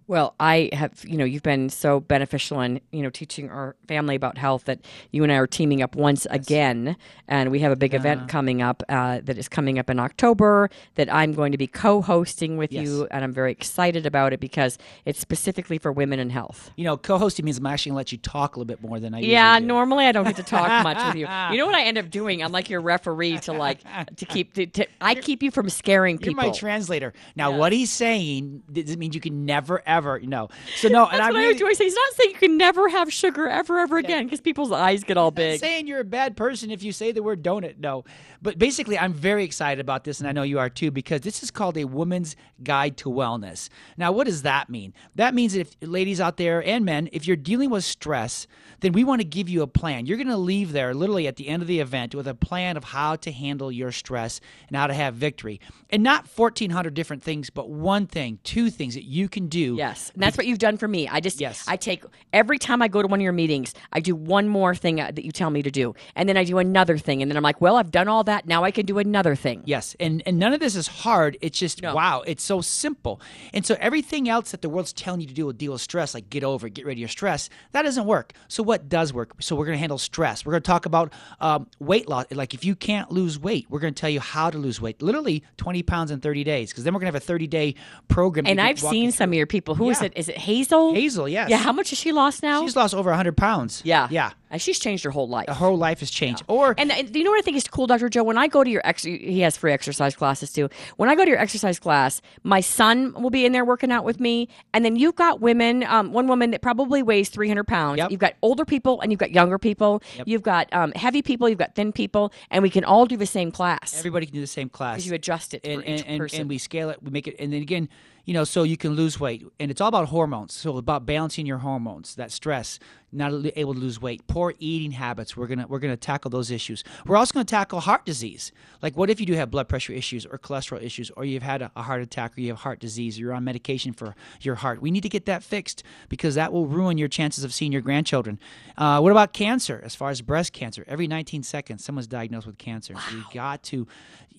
Well, I have, you know, you've been so beneficial in, you know, teaching our family about health that you and I are teaming up once again. And we have a big event coming up uh, that is coming up in October that I'm going to be co hosting with Yes. you. And I'm very excited about it because it's specifically for women in health. You know, co-hosting means I'm actually going to let you talk a little bit more than I yeah, usually do. normally I don't get to talk [LAUGHS] much with you. You know what I end up doing? I'm like your referee to like to keep to, to, I keep you from scaring people. You're my translator. Now, what he's saying doesn't mean you can never ever no. So no, and That's I what I really was doing. So he's not saying you can never have sugar ever ever again because people's eyes get all big. saying you're a bad person if you say the word donut. No, but basically, I'm very excited about this, and I know you are too, because this is called a woman's guide to wellness. Now, what does that mean? That means that if ladies out there and men, if you're dealing with stress, then we want to give you a plan. You're going to leave there literally at the end of the event with a plan of how to handle your stress and how to have victory, and not 1,400 different things, but one thing, two things that you can do. Yes, and that's what you've done for me. I just, yes. I take every time I go to one of your meetings, I do one more thing uh, that you tell me to do, and then I do another thing, and then I'm like, well, I've done all that. Now I can do another thing. Yes, and and none of this is hard. It's just wow, it's so simple. And so everything else that the world's telling you to do with deal with stress, like get over, it, get rid of your stress, that doesn't work. So what does work? So we're going to handle stress. We're going to talk about um, weight loss. Like if you can't lose weight, we're going to tell you how to lose weight. Literally twenty pounds in thirty days, because then we're going to have a thirty day program. And I've seen some of your people. Who is Yeah. it? Is it Hazel? Hazel, yes. Yeah. How much has she lost now? She's lost over hundred pounds. Yeah. yeah. And she's changed her whole life. Her whole life has changed. Or and, and you know what I think is cool, Dr. Joe? When I go to your ex, he has free exercise classes too. When I go to your exercise class, my son will be in there working out with me, and then you've got women. Um, one woman that probably weighs three hundred pounds. You've got older people and you've got younger people. Yep. You've got um, heavy people. You've got thin people, and we can all do the same class. Everybody can do the same class. You adjust it for and, each and, and, person. and we scale it. We make it, and then again, you know, so you can lose weight, and it's all about hormones. So about balancing your hormones, that stress, not able to lose weight, poor eating habits. We're gonna we're gonna tackle those issues. We're also gonna tackle heart disease. Like, what if you do have blood pressure issues or cholesterol issues, or you've had a, a heart attack, or you have heart disease, or you're on medication for your heart? We need to get that fixed because that will ruin your chances of seeing your grandchildren. Uh, what about cancer? As far as breast cancer, every 19 seconds, someone's diagnosed with cancer. So we got to,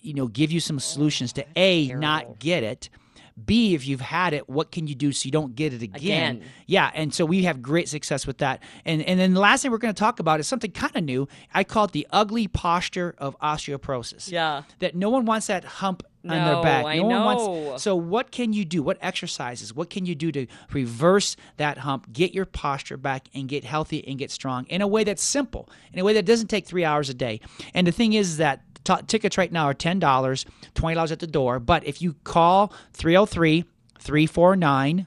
you know, give you some solutions to a not get it. B, if you've had it, what can you do so you don't get it again? Again. Yeah, and so we have great success with that. And and then the last thing we're going to talk about is something kind of new. I call it the ugly posture of osteoporosis. Yeah. That no one wants that hump on their No, back. I no one know. wants. So what can you do? What exercises? What can you do to reverse that hump, get your posture back, and get healthy and get strong in a way that's simple, in a way that doesn't take three hours a day. And the thing is that t- tickets right now are ten dollars, twenty dollars at the door. But if you call 303 349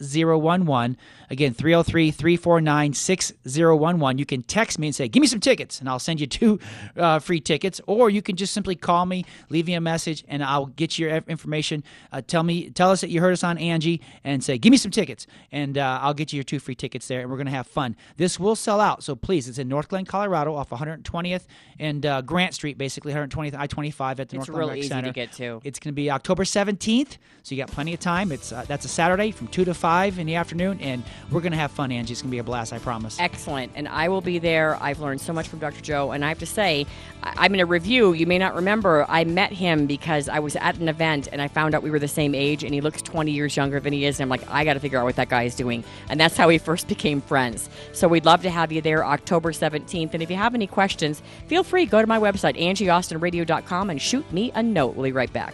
6011. Again, 303 349 6011. You can text me and say, Give me some tickets, and I'll send you two uh, free tickets. Or you can just simply call me, leave me a message, and I'll get your information. Uh, tell me, tell us that you heard us on Angie, and say, Give me some tickets, and uh, I'll get you your two free tickets there, and we're going to have fun. This will sell out, so please, it's in Northglenn, Colorado, off 120th and uh, Grant Street, basically 120th I 25 at the It's North Glen real Rec easy to get to. It's going to be October 17th, so you got plenty of time. It's uh, that's a Saturday from two to five in the afternoon, and we're going to have fun, Angie. It's going to be a blast, I promise. Excellent. And I will be there. I've learned so much from Dr. Joe. And I have to say, I- I'm in a review. You may not remember, I met him because I was at an event and I found out we were the same age and he looks 20 years younger than he is. And I'm like, I got to figure out what that guy is doing. And that's how we first became friends. So we'd love to have you there October 17th. And if you have any questions, feel free, go to my website, angieaustinradio.com, and shoot me a note. We'll be right back.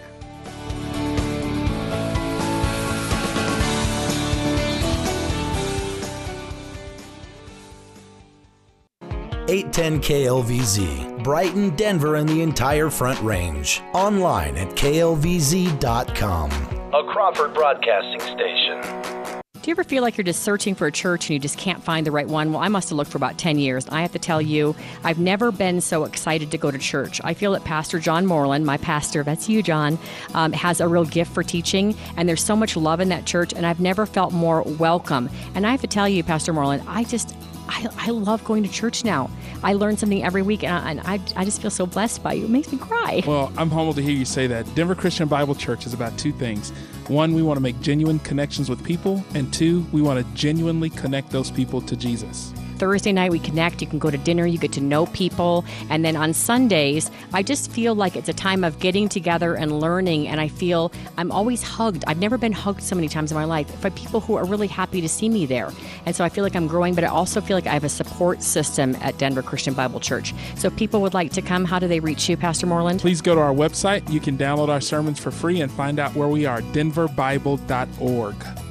Eight ten KLVZ, Brighton, Denver, and the entire Front Range. Online at klvz.com. A Crawford Broadcasting Station. Do you ever feel like you're just searching for a church and you just can't find the right one? Well, I must have looked for about 10 years. I have to tell you, I've never been so excited to go to church. I feel that Pastor John Moreland, my pastor, that's you, John, um, has a real gift for teaching, and there's so much love in that church, and I've never felt more welcome. And I have to tell you, Pastor Moreland, I just. I, I love going to church now. I learn something every week, and I, I just feel so blessed by you. It makes me cry. Well, I'm humbled to hear you say that. Denver Christian Bible Church is about two things. One, we want to make genuine connections with people, and two, we want to genuinely connect those people to Jesus. Thursday night we connect. You can go to dinner, you get to know people. And then on Sundays, I just feel like it's a time of getting together and learning. And I feel I'm always hugged. I've never been hugged so many times in my life by people who are really happy to see me there. And so I feel like I'm growing, but I also feel like I have a support system at Denver Christian Bible Church. So if people would like to come, how do they reach you, Pastor Moreland? Please go to our website. You can download our sermons for free and find out where we are denverbible.org.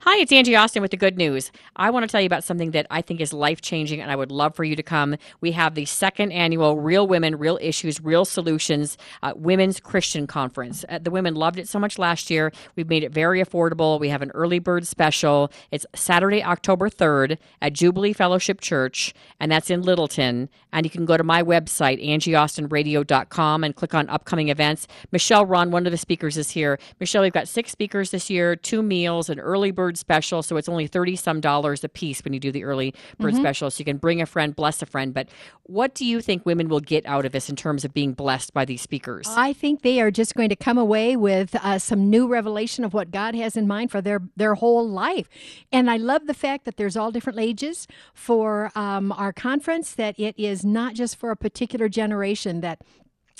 Hi, it's Angie Austin with the good news. I want to tell you about something that I think is life changing, and I would love for you to come. We have the second annual Real Women, Real Issues, Real Solutions uh, Women's Christian Conference. Uh, the women loved it so much last year. We've made it very affordable. We have an early bird special. It's Saturday, October 3rd at Jubilee Fellowship Church, and that's in Littleton. And you can go to my website, angieaustinradio.com, and click on upcoming events. Michelle Ron, one of the speakers, is here. Michelle, we've got six speakers this year, two meals, an early bird special. So it's only 30 some dollars a piece when you do the early bird Mhm. special. So you can bring a friend, bless a friend. But what do you think women will get out of this in terms of being blessed by these speakers? I think they are just going to come away with uh, some new revelation of what God has in mind for their their whole life. And I love the fact that there's all different ages for um, our conference. That it is not just for a particular generation. That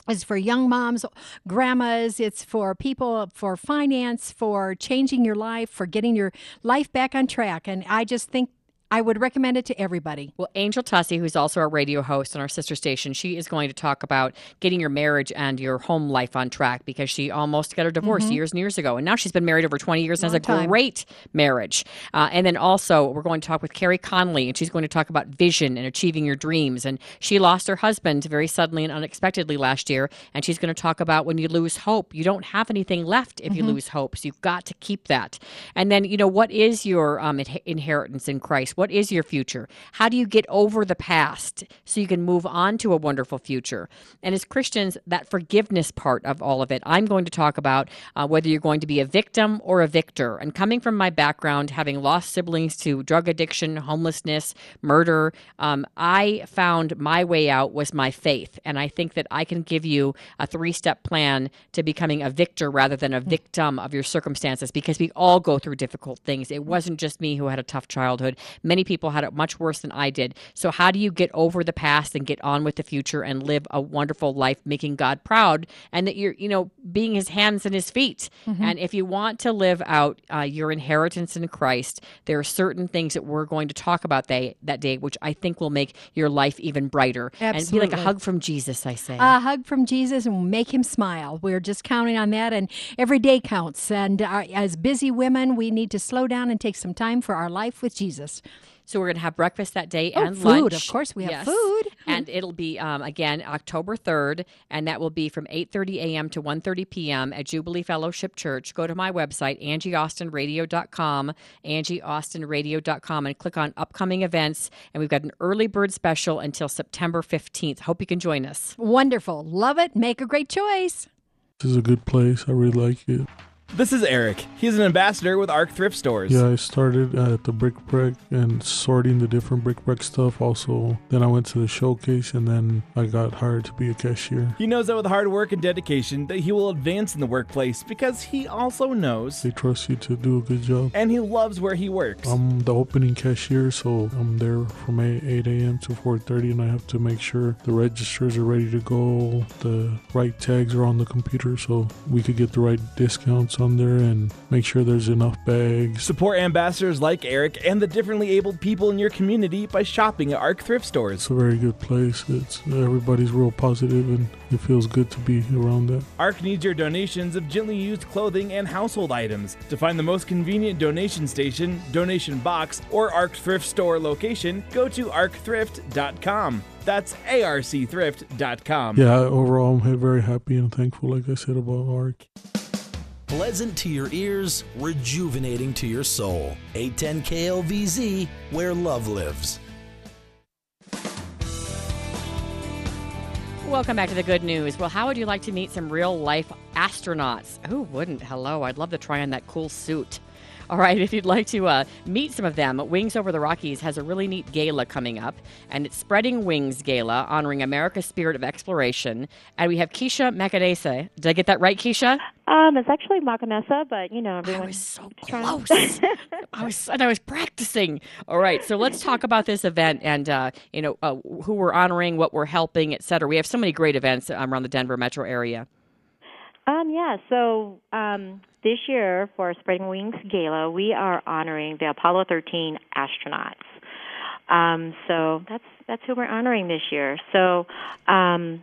is for young moms, grandmas. It's for people for finance, for changing your life, for getting your life back on track. And I just think I would recommend it to everybody. Well, Angel Tuccy, who's also our radio host on our sister station, she is going to talk about getting your marriage and your home life on track because she almost got a divorce Mhm. years and years ago. And now she's been married over 20 years and has a time. great marriage. Uh, and then also, we're going to talk with Carrie Conley, and she's going to talk about vision and achieving your dreams. And she lost her husband very suddenly and unexpectedly last year. And she's going to talk about when you lose hope, you don't have anything left if you Mhm. lose hope. So you've got to keep that. And then, you know, what is your um, inhe- inheritance in Christ? What is your future? How do you get over the past so you can move on to a wonderful future? And as Christians, that forgiveness part of all of it, I'm going to talk about uh, whether you're going to be a victim or a victor. And coming from my background, having lost siblings to drug addiction, homelessness, murder, um, I found my way out was my faith. And I think that I can give you a three step plan to becoming a victor rather than a victim of your circumstances because we all go through difficult things. It wasn't just me who had a tough childhood. Many people had it much worse than I did. So, how do you get over the past and get on with the future and live a wonderful life, making God proud, and that you're, you know, being His hands and His feet? Mhm. And if you want to live out uh, your inheritance in Christ, there are certain things that we're going to talk about they, that day, which I think will make your life even brighter and be like a hug from Jesus. I say. A hug from Jesus and make him smile. We're just counting on that, and every day counts. And uh, as busy women, we need to slow down and take some time for our life with Jesus. So we're going to have breakfast that day Oh, and food. lunch. Of course, we have Yes. food. [LAUGHS] and it'll be um, again October third, and that will be from eight thirty a.m. to 1.30 p.m. at Jubilee Fellowship Church. Go to my website angieaustinradio.com, angieaustinradio.com, and click on upcoming events. And we've got an early bird special until September fifteenth. Hope you can join us. Wonderful. Love it. Make a great choice. This is a good place. I really like it. This is Eric. He's an ambassador with ARC Thrift Stores. Yeah, I started at the Brick Break and sorting the different bric-a-brac stuff. Also, then I went to the showcase and then I got hired to be a cashier. He knows that with hard work and dedication that he will advance in the workplace because he also knows They trust you to do a good job. and he loves where he works. I'm the opening cashier, so I'm there from 8, 8 a.m. to 4:30, and I have to make sure the registers are ready to go, the right tags are on the computer, so we could get the right discounts on there and make sure there's enough bags. Support ambassadors like Eric and the differently abled people in your community by shopping at ARC Thrift Stores. It's a very good place. It's everybody's real positive, and it feels good to be around that. ARC needs your donations of gently used clothing and household items. To find the most convenient donation station, donation box, or ARC Thrift Store location, go to arcthrift.com. That's arcthrift.com. Yeah, overall, I'm very happy and thankful, like I said, about ARC. Pleasant to your ears, rejuvenating to your soul. 810 KLVZ, where love lives. Welcome back to the good news. Well, how would you like to meet some real life astronauts? Who wouldn't? Hello, I'd love to try on that cool suit. All right, [LAUGHS] if you'd like to uh, meet some of them, Wings Over the Rockies has a really neat gala coming up, and it's Spreading Wings Gala, honoring America's spirit of exploration. And we have Keisha Macadese. Did I get that right, Keisha? Um, it's actually Makonesa, but you know everyone. I was so close. [LAUGHS] I was and I was practicing. All right, so let's talk about this event and uh, you know uh, who we're honoring, what we're helping, et cetera. We have so many great events um, around the Denver metro area. Um, yeah. So um, this year for Spreading Wings Gala, we are honoring the Apollo 13 astronauts. Um, so that's that's who we're honoring this year. So um,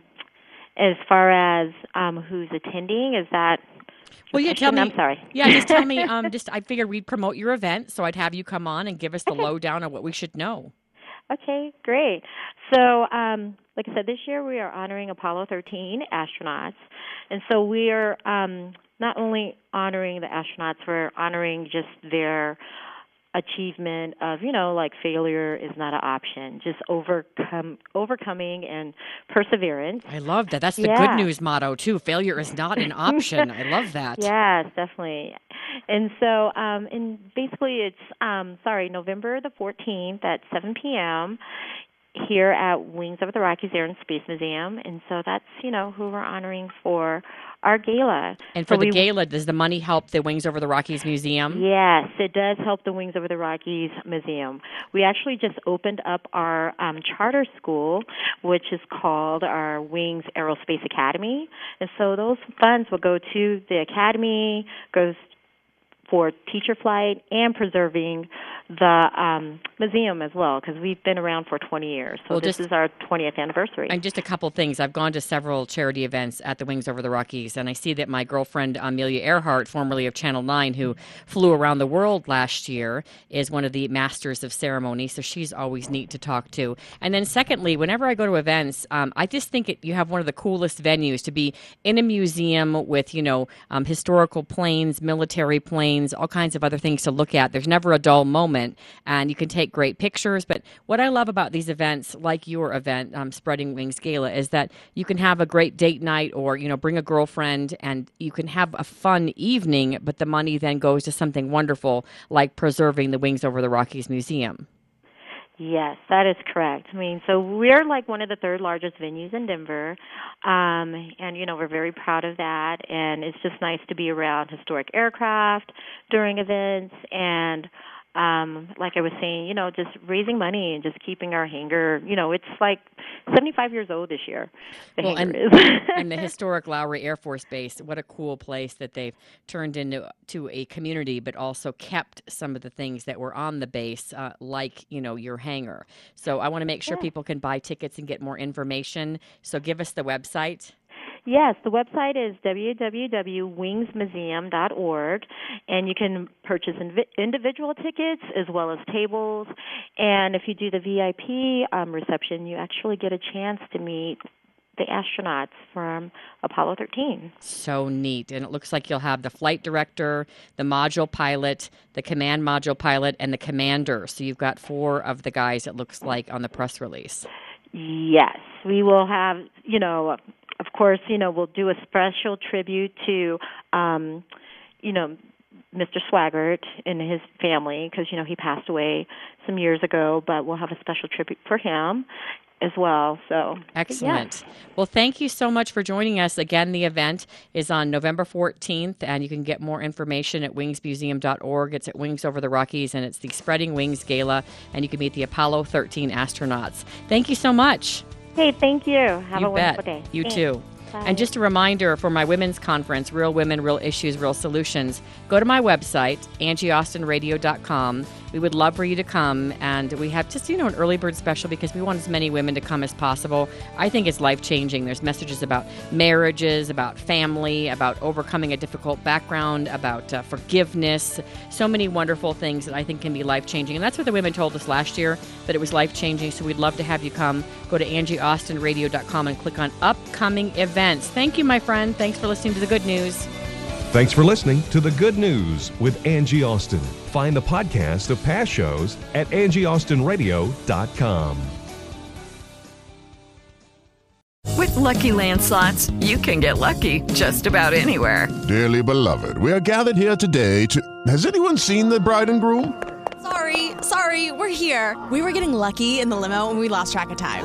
as far as um, who's attending, is that Well, yeah, tell me. I'm sorry. Yeah, just tell me. [LAUGHS] Um, just I figured we'd promote your event, so I'd have you come on and give us the lowdown on what we should know. Okay, great. So, um, like I said, this year we are honoring Apollo 13 astronauts, and so we are um, not only honoring the astronauts, we're honoring just their achievement of you know like failure is not an option just overcome overcoming and perseverance I love that. That's the Yeah. good news motto too. Failure is not an option. I love that. [LAUGHS] Yes, definitely. And so, um, and basically, it's um, sorry, November the 14th at 7 p.m. here at Wings Over the Rockies Air and Space Museum. And so that's you know who we're honoring for our gala. And So for the we- gala, does the money help the Wings Over the Rockies Museum? Yes, it does help the Wings Over the Rockies Museum. We actually just opened up our um, charter school, which is called our Wings Aerospace Academy. And so those funds will go to the academy, goes for teacher flight and preserving the um, museum as well, because we've been around for 20 years. So Well, this just- is our 20th anniversary. And just a couple things. I've gone to several charity events at the Wings Over the Rockies, and I see that my girlfriend Amelia Earhart, formerly of Channel 9, who flew around the world last year, is one of the masters of ceremony, so she's always neat to talk to. And then, secondly, whenever I go to events, um, I just think it, you have one of the coolest venues to be in a museum with, you know, um, historical planes, military planes, all kinds of other things to look at. There's never a dull moment, and you can take great pictures. But what I love about these events, like your event, um, Spreading Wings Gala, is that you can have a great date night or, you know, bring a girlfriend and you can have a fun evening, but the money then goes to something wonderful like preserving the Wings Over the Rockies Museum. Yes, that is correct. I mean, so we're like one of the third largest venues in Denver, um, and you know we're very proud of that. And it's just nice to be around historic aircraft during events, and um, like I was saying, you know, just raising money and just keeping our hangar. You know, it's like 75 years old this year. The well, hangar and, is. [LAUGHS] and the historic Lowry Air Force Base. What a cool place that they've turned into to a community, but also kept some of the things that were on the base, uh, like you know your hangar. So I want to make sure Yeah. people can buy tickets and get more information. So give us the website. Yes, the website is www.wingsmuseum.org, and you can purchase invi- individual tickets as well as tables. And if you do the VIP um, reception, you actually get a chance to meet the astronauts from Apollo 13. So neat. And it looks like you'll have the flight director, the module pilot, the command module pilot, and the commander. So you've got four of the guys, it looks like, on the press release. Yes, we will have, you know, of course, you know, we'll do a special tribute to, um, you know, Mr. Swigert and his family because, you know, he passed away some years ago, but we'll have a special tribute for him as well. So, Excellent. Well, thank you so much for joining us. Again, the event is on November 14th, and you can get more information at wingsmuseum.org. It's at Wings Over the Rockies, and it's the Spreading Wings Gala, and you can meet the Apollo 13 astronauts. Thank you so much. Hey, thank you. Have you a wonderful day. You Thanks. too. And just a reminder for my women's conference, Real Women, Real Issues, Real Solutions, go to my website, angieaustinradio.com. We would love for you to come. And we have just, you know, an early bird special because we want as many women to come as possible. I think it's life changing. There's messages about marriages, about family, about overcoming a difficult background, about uh, forgiveness. So many wonderful things that I think can be life changing. And that's what the women told us last year, that it was life changing. So we'd love to have you come. Go to angieaustinradio.com and click on upcoming events. Thank you, my friend. Thanks for listening to the good news. Thanks for listening to The Good News with Angie Austin. Find the podcast of past shows at angieaustinradio.com. With Lucky Land slots, you can get lucky just about anywhere. Dearly beloved, we are gathered here today to. Has anyone seen the bride and groom? Sorry, sorry, we're here. We were getting lucky in the limo and we lost track of time.